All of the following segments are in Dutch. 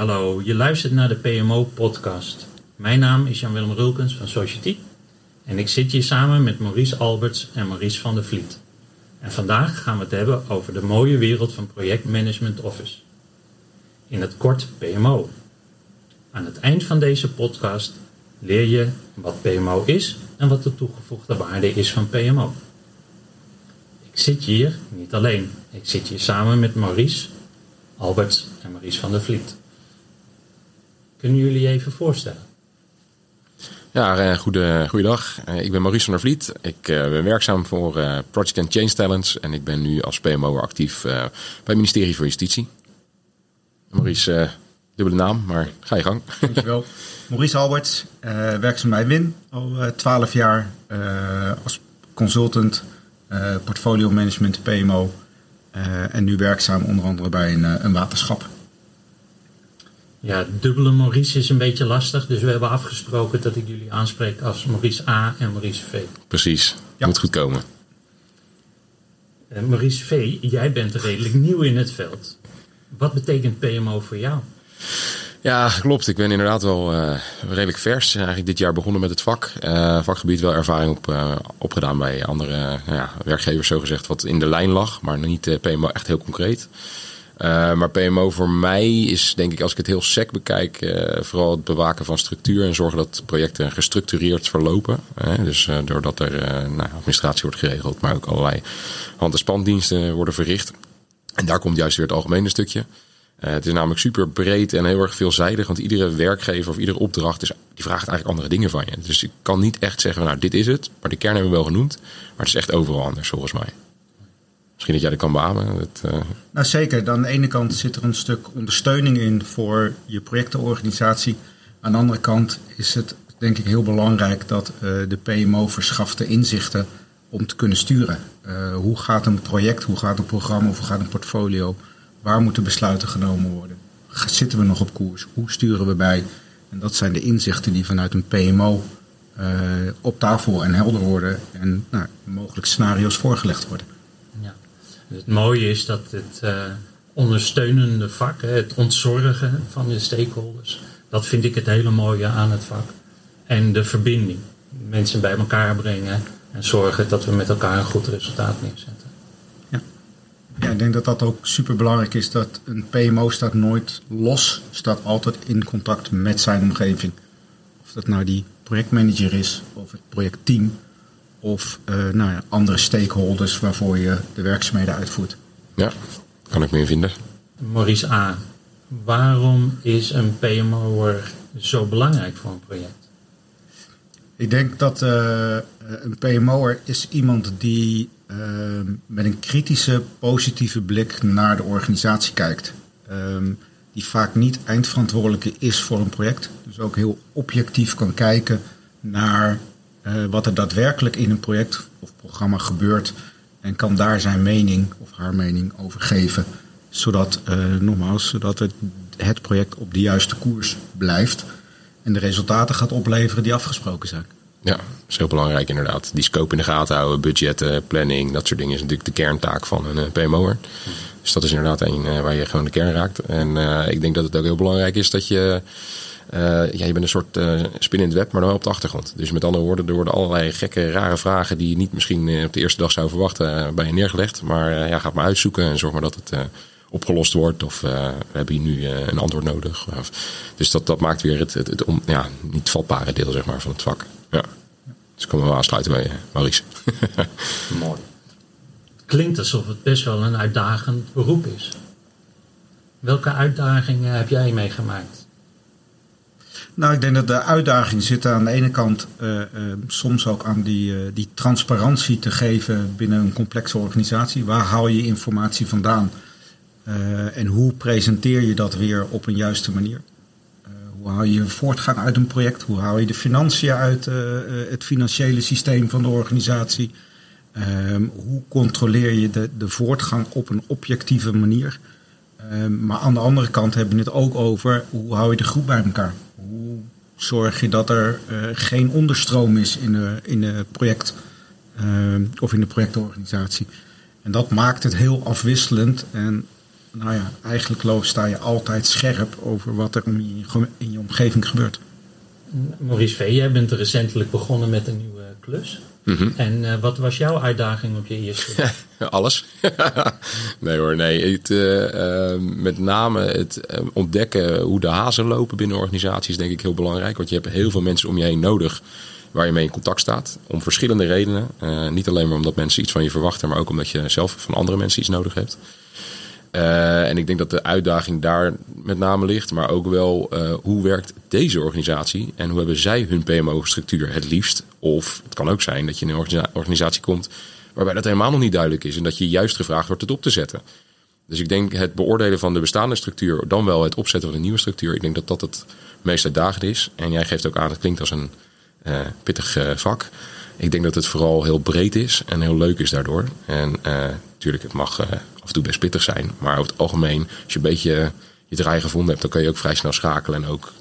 hallo. Je luistert naar de PMO-podcast. Mijn naam is Jan-Willem Rulkens van Society. En ik zit hier samen met Maurice Alberts en Maurice van der Vliet. En vandaag gaan we het hebben over de mooie wereld van Projectmanagement Office. In het kort PMO. Aan het eind van deze podcast leer je wat PMO is en wat de toegevoegde waarde is van PMO. Ik zit hier niet alleen. Ik zit hier samen met Maurice, Albert en Maurice van der Vliet. Kunnen jullie je even voorstellen? Ja, uh, goede, goeiedag. Uh, ik ben Maurice van der Vliet. Ik uh, ben werkzaam voor Project and Change Talents en ik ben nu als PMO actief bij het ministerie voor Justitie. Maurice, dubbele naam, maar ga je gang. Dankjewel. Maurice Alberts, werkzaam bij WIN al 12 jaar als consultant, portfolio management, PMO en nu werkzaam onder andere bij een, een waterschap. Ja, dubbele Maurice is een beetje lastig. Dus we hebben afgesproken dat ik jullie aanspreek als Maurice A en Maurice V. Precies, ja. moet goed komen. Uh, Maurice V, jij bent redelijk nieuw in het veld. Wat betekent PMO voor jou? Ja, klopt. Ik ben inderdaad wel uh, redelijk vers. Eigenlijk dit jaar begonnen met het vak. Uh, vakgebied wel ervaring op, uh, opgedaan bij andere ja, werkgevers, zogezegd, wat in de lijn lag. Maar niet PMO echt heel concreet. Uh, maar PMO voor mij is, denk ik, als ik het heel sec bekijk, uh, vooral het bewaken van structuur en zorgen dat projecten gestructureerd verlopen. Uh, dus doordat er nou, administratie wordt geregeld, maar ook allerlei hand- en spandiensten worden verricht. En daar komt juist weer het algemene stukje. het is namelijk super breed en heel erg veelzijdig, want iedere werkgever of iedere opdracht is, die vraagt eigenlijk andere dingen van je. Dus ik kan niet echt zeggen, nou dit is het, maar de kern hebben we wel genoemd. Maar het is echt overal anders volgens mij. Misschien dat jij dat kan beamen. Uh... Nou zeker. Aan de ene kant zit er een stuk ondersteuning in voor je projectenorganisatie. Aan de andere kant is het denk ik heel belangrijk dat uh, de PMO verschaft de inzichten om te kunnen sturen. Uh, hoe gaat een project, hoe gaat een programma hoe gaat een portfolio? Waar moeten besluiten genomen worden? Zitten we nog op koers? Hoe sturen we bij? En dat zijn de inzichten die vanuit een PMO op tafel en helder worden en nou, mogelijk scenario's voorgelegd worden. Het mooie is dat het uh, ondersteunende vak, het ontzorgen van de stakeholders, dat vind ik het hele mooie aan het vak. En de verbinding. Mensen bij elkaar brengen en zorgen dat we met elkaar een goed resultaat neerzetten. Ja, ja ik denk dat dat ook super belangrijk is. Dat een PMO staat nooit los, staat altijd in contact met zijn omgeving. Of dat nou die projectmanager is of het projectteam of uh, nou ja, andere stakeholders waarvoor je de werkzaamheden uitvoert. Ja, kan ik me in vinden. Maurice A., waarom is een PMO'er zo belangrijk voor een project? Ik denk dat uh, een PMO'er is iemand die uh, met een kritische, positieve blik naar de organisatie kijkt. Um, die vaak niet eindverantwoordelijke is voor een project. Dus ook heel objectief kan kijken naar uh, wat er daadwerkelijk in een project of programma gebeurt. En kan daar zijn mening of haar mening over geven. Zodat, uh, nogmaals, zodat het, het project op de juiste koers blijft. En de resultaten gaat opleveren die afgesproken zijn. Ja, dat is heel belangrijk inderdaad. Die scope in de gaten houden, budgetten, planning, dat soort dingen is natuurlijk de kerntaak van een uh, PMO'er. Dus dat is inderdaad een waar je gewoon de kern raakt. En ik denk dat het ook heel belangrijk is dat je uh, ja, je bent een soort uh, spin in het web, maar dan op de achtergrond. Dus met andere woorden, er worden allerlei gekke, rare vragen die je niet misschien eh, op de eerste dag zou verwachten bij je neergelegd. Maar ja, ga maar uitzoeken en zorg maar dat het opgelost wordt. Of we hebben hier nu een antwoord nodig. Dus dat, dat maakt weer het, het, het ja, niet vatbare deel zeg maar, van het vak. Ja. Dus komen we aansluiten bij Maurice. Mooi. Klinkt alsof het best wel een uitdagend beroep is. Welke uitdagingen heb jij meegemaakt? Nou, ik denk dat de uitdaging zit aan de ene kant uh, uh, soms ook aan die, uh, die transparantie te geven binnen een complexe organisatie. Waar haal je informatie vandaan? en hoe presenteer je dat weer op een juiste manier? hoe haal je voortgang uit een project? Hoe haal je de financiën uit het financiële systeem van de organisatie? Ehm, hoe controleer je de, de voortgang op een objectieve manier? Ehm, maar aan de andere kant hebben we het ook over hoe hou je de groep bij elkaar? Zorg je dat er uh, geen onderstroom is in de, in de project uh, of in de projectorganisatie? En dat maakt het heel afwisselend. En nou ja, eigenlijk sta je altijd scherp over wat er om je, in je omgeving gebeurt. Maurice V., jij bent recentelijk begonnen met een nieuwe klus. Mhm. En uh, wat was jouw uitdaging op je eerste? Alles. nee hoor, nee. Het, uh, uh, met name het ontdekken hoe de hazen lopen binnen organisaties denk ik heel belangrijk. Want je hebt heel veel mensen om je heen nodig waar je mee in contact staat. Om verschillende redenen. niet alleen maar omdat mensen iets van je verwachten, maar ook omdat je zelf van andere mensen iets nodig hebt. Uh, en ik denk dat de uitdaging daar met name ligt, maar ook wel uh, hoe werkt deze organisatie en hoe hebben zij hun PMO-structuur het liefst? Of het kan ook zijn dat je in een organisatie komt waarbij dat helemaal nog niet duidelijk is en dat je juist gevraagd wordt het op te zetten. Dus ik denk het beoordelen van de bestaande structuur, dan wel het opzetten van een nieuwe structuur, ik denk dat dat het meest uitdagend is. En jij geeft ook aan, het klinkt als een uh, pittig vak. Ik denk dat het vooral heel breed is en heel leuk is daardoor. En natuurlijk, het mag en toe best pittig zijn. Maar over het algemeen, als je een beetje je draai gevonden hebt, dan kun je ook vrij snel schakelen. En ook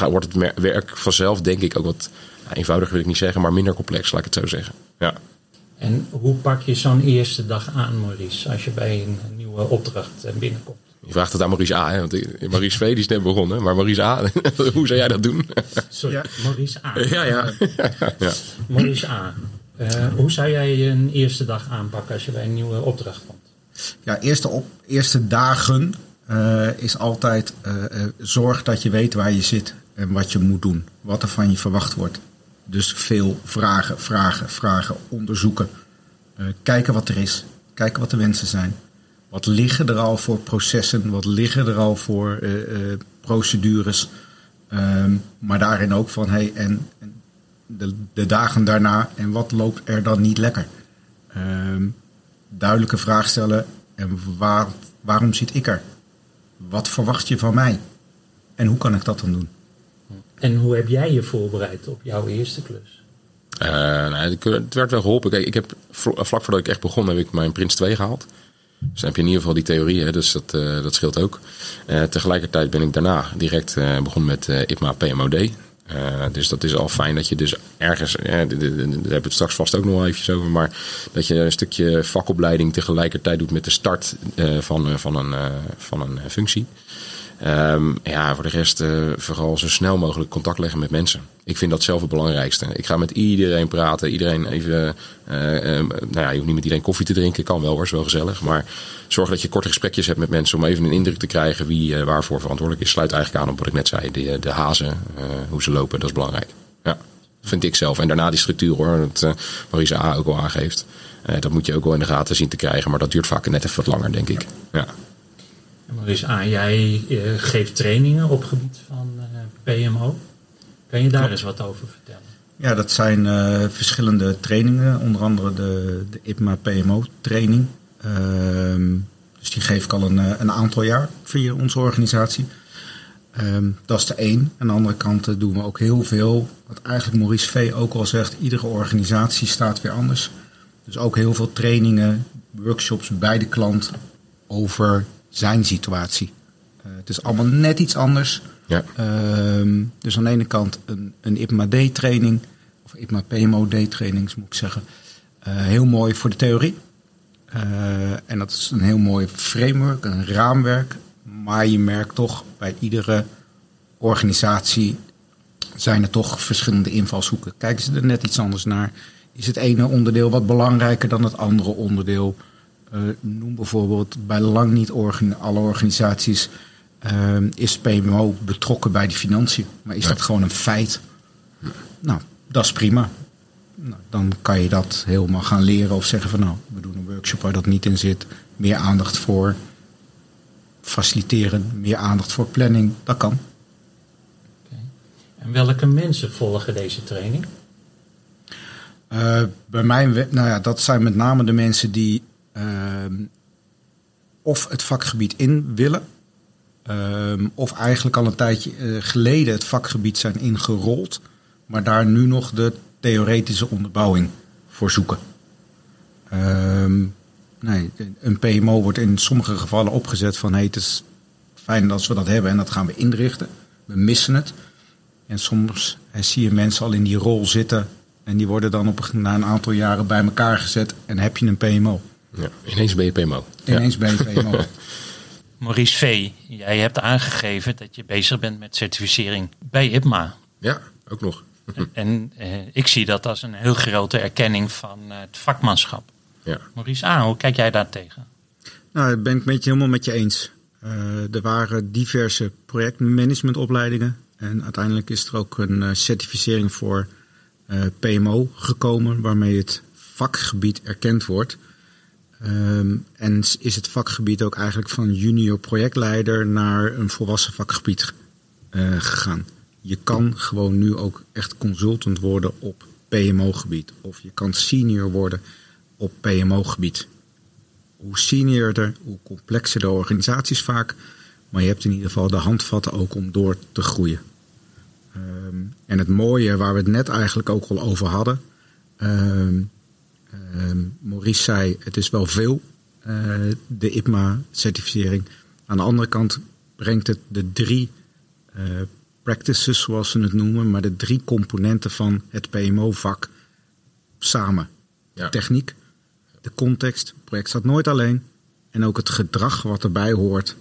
uh, wordt het werk vanzelf, denk ik, ook wat eenvoudiger wil ik niet zeggen, maar minder complex, laat ik het zo zeggen. Ja. En hoe pak je zo'n eerste dag aan, Maurice, als je bij een nieuwe opdracht binnenkomt? Je vraagt het aan Maurice A. Hè? Want Maurice V die is net begonnen. Maar Maurice A, hoe zou jij dat doen? Sorry, ja. Maurice A. Ja, ja. ja. Maurice A. Uh, hoe zou jij een eerste dag aanpakken als je bij een nieuwe opdracht komt? Ja, eerste, op, eerste dagen uh, is altijd uh, uh, zorg dat je weet waar je zit en wat je moet doen. Wat er van je verwacht wordt. Dus veel vragen, vragen, vragen, onderzoeken. kijken wat er is. Kijken wat de wensen zijn. Wat liggen er al voor processen? Wat liggen er al voor procedures? Um, maar daarin ook van, hey, en, en de, de, dagen daarna, en wat loopt er dan niet lekker? Um, duidelijke vraag stellen. En waar, waarom zit ik er? Wat verwacht je van mij? En hoe kan ik dat dan doen? En hoe heb jij je voorbereid op jouw eerste klus? Uh, nou, het werd wel geholpen. Kijk, ik heb vlak voordat ik echt begon, heb ik mijn Prins 2 gehaald. Dus dan heb je in ieder geval die theorie, hè, dus dat, uh, dat scheelt ook. Uh, tegelijkertijd ben ik daarna direct begonnen met IPMA PMOD. Uh, dus dat is al fijn dat je dus ergens, eh, daar hebben we het straks vast ook nog wel eventjes over, maar dat je een stukje vakopleiding tegelijkertijd doet met de start uh, van, van, een, van een functie. Um, ja, voor de rest uh, vooral zo snel mogelijk contact leggen met mensen. Ik vind dat zelf het belangrijkste. Ik ga met iedereen praten, iedereen even. Uh, uh, nou ja, je hoeft niet met iedereen koffie te drinken, kan wel hoor, wel gezellig. Maar zorg dat je korte gesprekjes hebt met mensen om even een indruk te krijgen wie waarvoor verantwoordelijk is. Sluit eigenlijk aan op wat ik net zei, de, de hazen, hoe ze lopen, dat is belangrijk. Ja, vind ik zelf. En daarna die structuur hoor, dat Marisa A ook al aangeeft. dat moet je ook wel in de gaten zien te krijgen, maar dat duurt vaak net even wat langer, denk ik. Ja. Maurice A, jij uh, geeft trainingen op gebied van uh, PMO. Kan je daar Klopt. eens wat over vertellen? Ja, dat zijn uh, verschillende trainingen, onder andere de, de IPMA PMO training. Ehm, dus die geef ik al een, een aantal jaar via onze organisatie. Um, dat is de één. Aan de andere kant doen we ook heel veel, wat eigenlijk Maurice V ook al zegt, iedere organisatie staat weer anders. Dus ook heel veel trainingen, workshops bij de klant over zijn situatie. Uh, het is allemaal net iets anders. Ja. Uh, dus aan de ene kant een, een IPMA-D-training, of IPMA-PMO-D-training moet ik zeggen. Uh, heel mooi voor de theorie. Uh, en dat is een heel mooi framework, een raamwerk. Maar je merkt toch bij iedere organisatie zijn er toch verschillende invalshoeken. Kijken ze er net iets anders naar? Is het ene onderdeel wat belangrijker dan het andere onderdeel? Uh, noem bijvoorbeeld bij lang niet organ alle organisaties uh, is PMO betrokken bij de financiën. Maar is ja. dat gewoon een feit? Nou, dat is prima. Nou, dan kan je dat helemaal gaan leren of zeggen van nou, we doen een workshop waar dat niet in zit. Meer aandacht voor faciliteren, meer aandacht voor planning, dat kan. Okay. En welke mensen volgen deze training? Uh, bij mij, nou ja, dat zijn met name de mensen die of het vakgebied in willen, uh, of eigenlijk al een tijdje uh, geleden het vakgebied zijn ingerold, maar daar nu nog de theoretische onderbouwing voor zoeken. Ehm, nee, een PMO wordt in sommige gevallen opgezet van hey, het is fijn als we dat hebben en dat gaan we inrichten. We missen het. En soms zie je mensen al in die rol zitten en die worden dan op, na een aantal jaren bij elkaar gezet en heb je een PMO. Ja, ineens ben je PMO. Ineens ja. ben je PMO. Maurice V., jij hebt aangegeven dat je bezig bent met certificering bij IPMA. Ja, ook nog. En, eh, ik zie dat als een heel grote erkenning van eh, het vakmanschap. Ja. Maurice A., hoe kijk jij daar tegen? Nou, dat ben ik met je helemaal met je eens. Eh, er waren diverse projectmanagementopleidingen. En uiteindelijk is er ook een certificering voor eh, PMO gekomen, waarmee het vakgebied erkend wordt. Ehm, en is het vakgebied ook eigenlijk van junior projectleider naar een volwassen vakgebied eh, gegaan. Je kan gewoon nu ook echt consultant worden op PMO-gebied. Of je kan senior worden op PMO-gebied. Hoe seniorder, hoe complexer de organisaties vaak. Maar je hebt in ieder geval de handvatten ook om door te groeien. Ehm, en het mooie waar we het net eigenlijk ook al over hadden. ehm, Maurice zei, het is wel veel, eh, de IPMA-certificering. Aan de andere kant brengt het de drie eh, practices, zoals ze het noemen, maar de drie componenten van het PMO-vak samen. Ja. De techniek, de context, het project staat nooit alleen. En ook het gedrag wat erbij hoort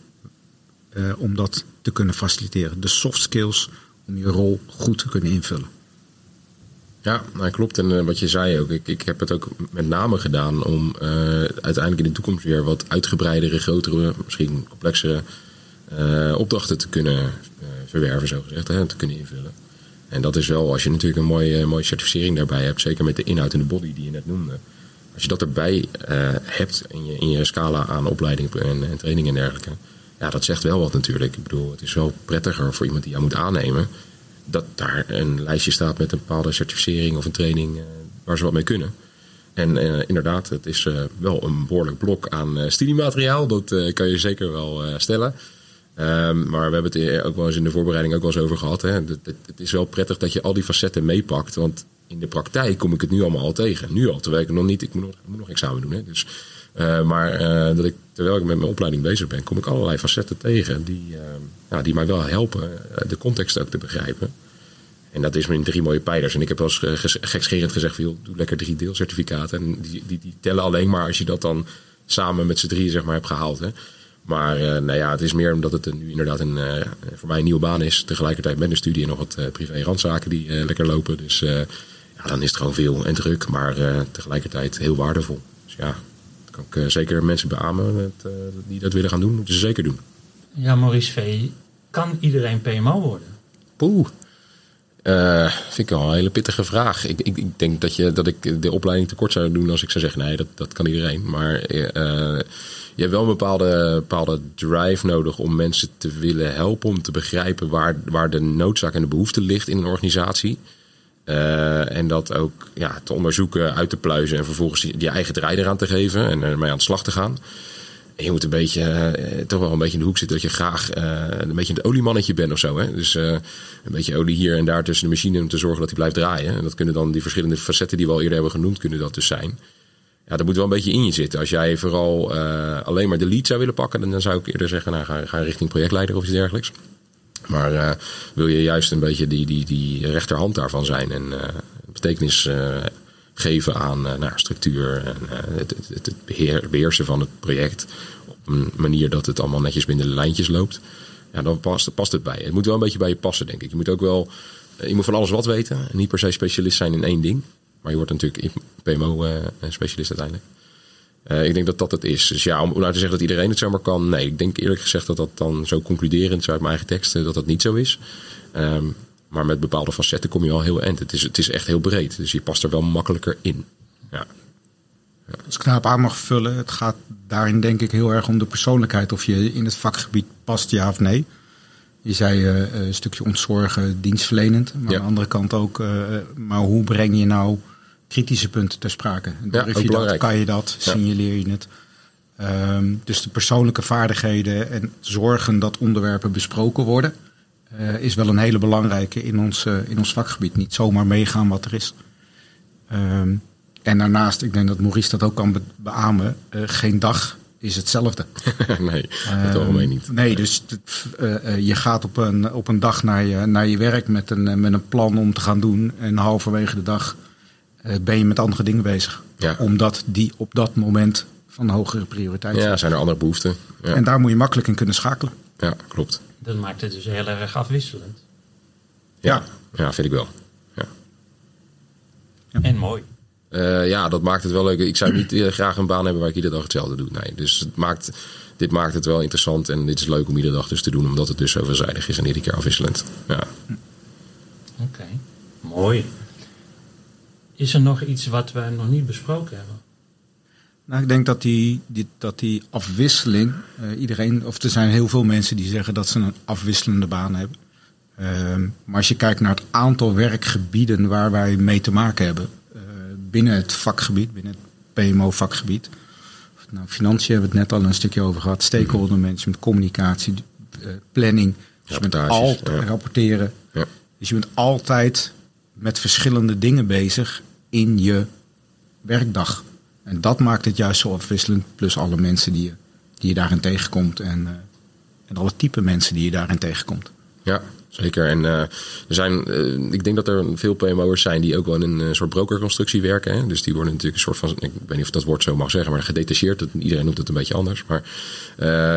eh, om dat te kunnen faciliteren. De soft skills om je rol goed te kunnen invullen. Ja, nou, klopt. En eh, wat je zei ook, ik, ik heb het ook met name gedaan om eh, uiteindelijk in de toekomst weer wat uitgebreidere, grotere, misschien complexere eh, opdrachten te kunnen verwerven, zo gezegd, hè, te kunnen invullen. En dat is wel, als je natuurlijk een mooie, mooie certificering daarbij hebt, zeker met de inhoud en de body die je net noemde. Als je dat erbij hebt in je, in je scala aan opleiding en, en training en dergelijke, ja, dat zegt wel wat natuurlijk. Ik bedoel, het is wel prettiger voor iemand die jou moet aannemen dat daar een lijstje staat met een bepaalde certificering of een training eh, waar ze wat mee kunnen. En eh, inderdaad, het is eh, wel een behoorlijk blok aan studiemateriaal. Dat kan je zeker wel stellen. Ehm, maar we hebben het eh, ook wel eens in de voorbereiding ook wel eens over gehad. Hè. Het is wel prettig dat je al die facetten meepakt. Want in de praktijk kom ik het nu allemaal al tegen. Nu al, terwijl ik nog niet... Ik moet nog, ik moet nog examen doen. Hè. Dus, eh, maar eh, dat ik, terwijl ik met mijn opleiding bezig ben... kom ik allerlei facetten tegen die, ja, die mij wel helpen... de context ook te begrijpen. En dat is mijn drie mooie pijlers. En ik heb wel eens gekscherend gezegd... Joh, doe lekker drie deelcertificaten. En die, die, die tellen alleen maar als je dat dan samen met z'n drieën zeg maar, hebt gehaald. Hè. Maar nou ja, het is meer omdat het nu inderdaad een, voor mij een nieuwe baan is. Tegelijkertijd met een studie en nog wat eh, privé randzaken die lekker lopen. Dus ja, dan is het gewoon veel en druk, maar tegelijkertijd heel waardevol. Dus ja, kan ik eh, zeker mensen beamen eh, die dat willen gaan doen. Moeten ze zeker doen. Ja, Maurice V., kan iedereen PMO worden? Poeh. Eh, vind ik wel een hele pittige vraag. Ik, ik, ik denk dat, je, dat ik de opleiding tekort zou doen als ik zou zeggen: nee, dat, dat kan iedereen. Maar je hebt wel een bepaalde, bepaalde drive nodig om mensen te willen helpen. Om te begrijpen waar, waar de noodzaak en de behoefte ligt in een organisatie. Eh, en dat ook ja, te onderzoeken, uit te pluizen en vervolgens je eigen draai eraan te geven en ermee aan de slag te gaan. En je moet een beetje, eh, toch wel een beetje in de hoek zitten dat je graag eh, een beetje een oliemannetje bent of zo. Hè? Dus een beetje olie hier en daar tussen de machine om te zorgen dat die blijft draaien. En dat kunnen dan die verschillende facetten die we al eerder hebben genoemd, kunnen dat dus zijn. Ja, dat moet wel een beetje in je zitten. Als jij vooral alleen maar de lead zou willen pakken, dan zou ik eerder zeggen, nou, ga, ga richting projectleider of iets dergelijks. Maar eh, wil je juist een beetje die, die, die rechterhand daarvan zijn en eh, betekenis eh, geven aan nou, structuur en het, het, het beheer, beheersen van het project op een manier dat het allemaal netjes binnen de lijntjes loopt, ja, dan past, past het bij. Het moet wel een beetje bij je passen, denk ik. Je moet ook wel, je moet van alles wat weten en niet per se specialist zijn in één ding. Maar je wordt natuurlijk PMO-specialist uiteindelijk. Eh, ik denk dat dat het is. Dus ja, om nou te zeggen dat iedereen het zomaar kan. Nee, ik denk eerlijk gezegd dat dat dan zo concluderend, zo uit mijn eigen teksten, dat dat niet zo is. Ehm, maar met bepaalde facetten kom je al heel eind. Het is, het is echt heel breed. Dus je past er wel makkelijker in. Ja. Als ik daarop aan mag vullen, het gaat daarin denk ik heel erg om de persoonlijkheid. Of je in het vakgebied past, ja of nee. Je zei eh, een stukje ontzorgen, dienstverlenend. Maar Ja. aan de andere kant ook, eh, maar hoe breng je nou kritische punten ter sprake? Durf ook je dat, kan je dat, Ja. signaleer je het? Ehm, dus de persoonlijke vaardigheden en zorgen dat onderwerpen besproken worden... eh, is wel een hele belangrijke in ons, eh, in ons vakgebied. Niet zomaar meegaan wat er is. Ehm, en daarnaast, ik denk dat Maurice dat ook kan be- beamen, eh, geen dag is hetzelfde. nee, het algemeen niet. Nee, dus je gaat op een, op een dag naar je, naar je werk met een, met een plan om te gaan doen. En halverwege de dag ben je met andere dingen bezig. Ja. Omdat die op dat moment van hogere prioriteit. Ja, zijn er andere behoeften. Ja, En daar moet je makkelijk in kunnen schakelen. ja klopt. Dat maakt het dus heel erg afwisselend. Ja, ja vind ik wel. Ja. En mooi. Eh, ja, dat maakt het wel leuk. Ik zou niet eh, graag een baan hebben waar ik iedere dag hetzelfde doe. Nee, dus het maakt, dit maakt het wel interessant en dit is leuk om iedere dag dus te doen, omdat het dus zo veelzijdig is en iedere keer afwisselend. Ja. Oké, mooi. Is er nog iets wat we nog niet besproken hebben? Nou, ik denk dat die, die, dat die afwisseling, eh, iedereen, of er zijn heel veel mensen die zeggen dat ze een afwisselende baan hebben. Ehm, maar als je kijkt naar het aantal werkgebieden waar wij mee te maken hebben, eh, binnen het vakgebied, binnen het PMO-vakgebied. Nou, financiën hebben we het net al een stukje over gehad, stakeholder management, communicatie, eh, planning. Dus je bent altijd ja. rapporteren. Ja. Dus je bent altijd met verschillende dingen bezig in je werkdag. En dat maakt het juist zo afwisselend. Plus alle mensen die je, die je daarin tegenkomt. En, eh, en alle type mensen die je daarin tegenkomt. Ja, zeker. En eh, er zijn, eh, ik denk dat er veel PMO'ers zijn die ook wel in een soort brokerconstructie werken. Hè? Dus die worden natuurlijk een soort van, ik weet niet of dat woord zo mag zeggen, maar gedetacheerd. Iedereen noemt het een beetje anders. Maar,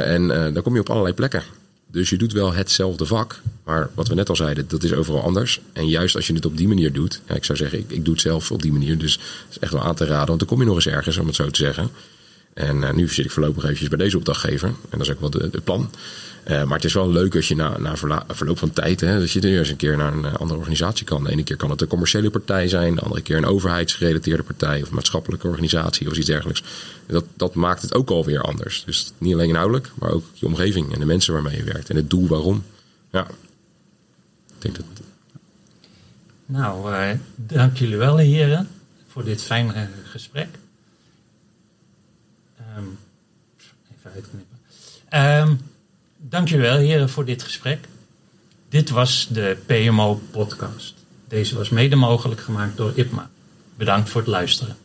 en dan kom je op allerlei plekken. Dus je doet wel hetzelfde vak, maar wat we net al zeiden, dat is overal anders. En juist als je het op die manier doet, ja, ik zou zeggen, ik, ik doe het zelf op die manier, dus is echt wel aan te raden, want dan kom je nog eens ergens, om het zo te zeggen. En eh, nu zit ik voorlopig eventjes bij deze opdrachtgever. En dat is ook wel het plan. Eh, maar het is wel leuk als je na, verloop van tijd... Hè, dat je er eens een keer naar een eh, andere organisatie kan. De ene keer kan het een commerciële partij zijn. De andere keer een overheidsgerelateerde partij... of maatschappelijke organisatie of iets dergelijks. Dat, dat maakt het ook alweer anders. Dus niet alleen inhoudelijk, maar ook je omgeving... en de mensen waarmee je werkt. En het doel waarom. Ja, ik denk dat... Nou, dank jullie wel, heren, voor dit fijne gesprek. Ehm, even uitknippen. Ehm, dank jullie wel, heren, voor dit gesprek. Dit was de PMO-podcast. Deze was mede mogelijk gemaakt door IPMA. Bedankt voor het luisteren.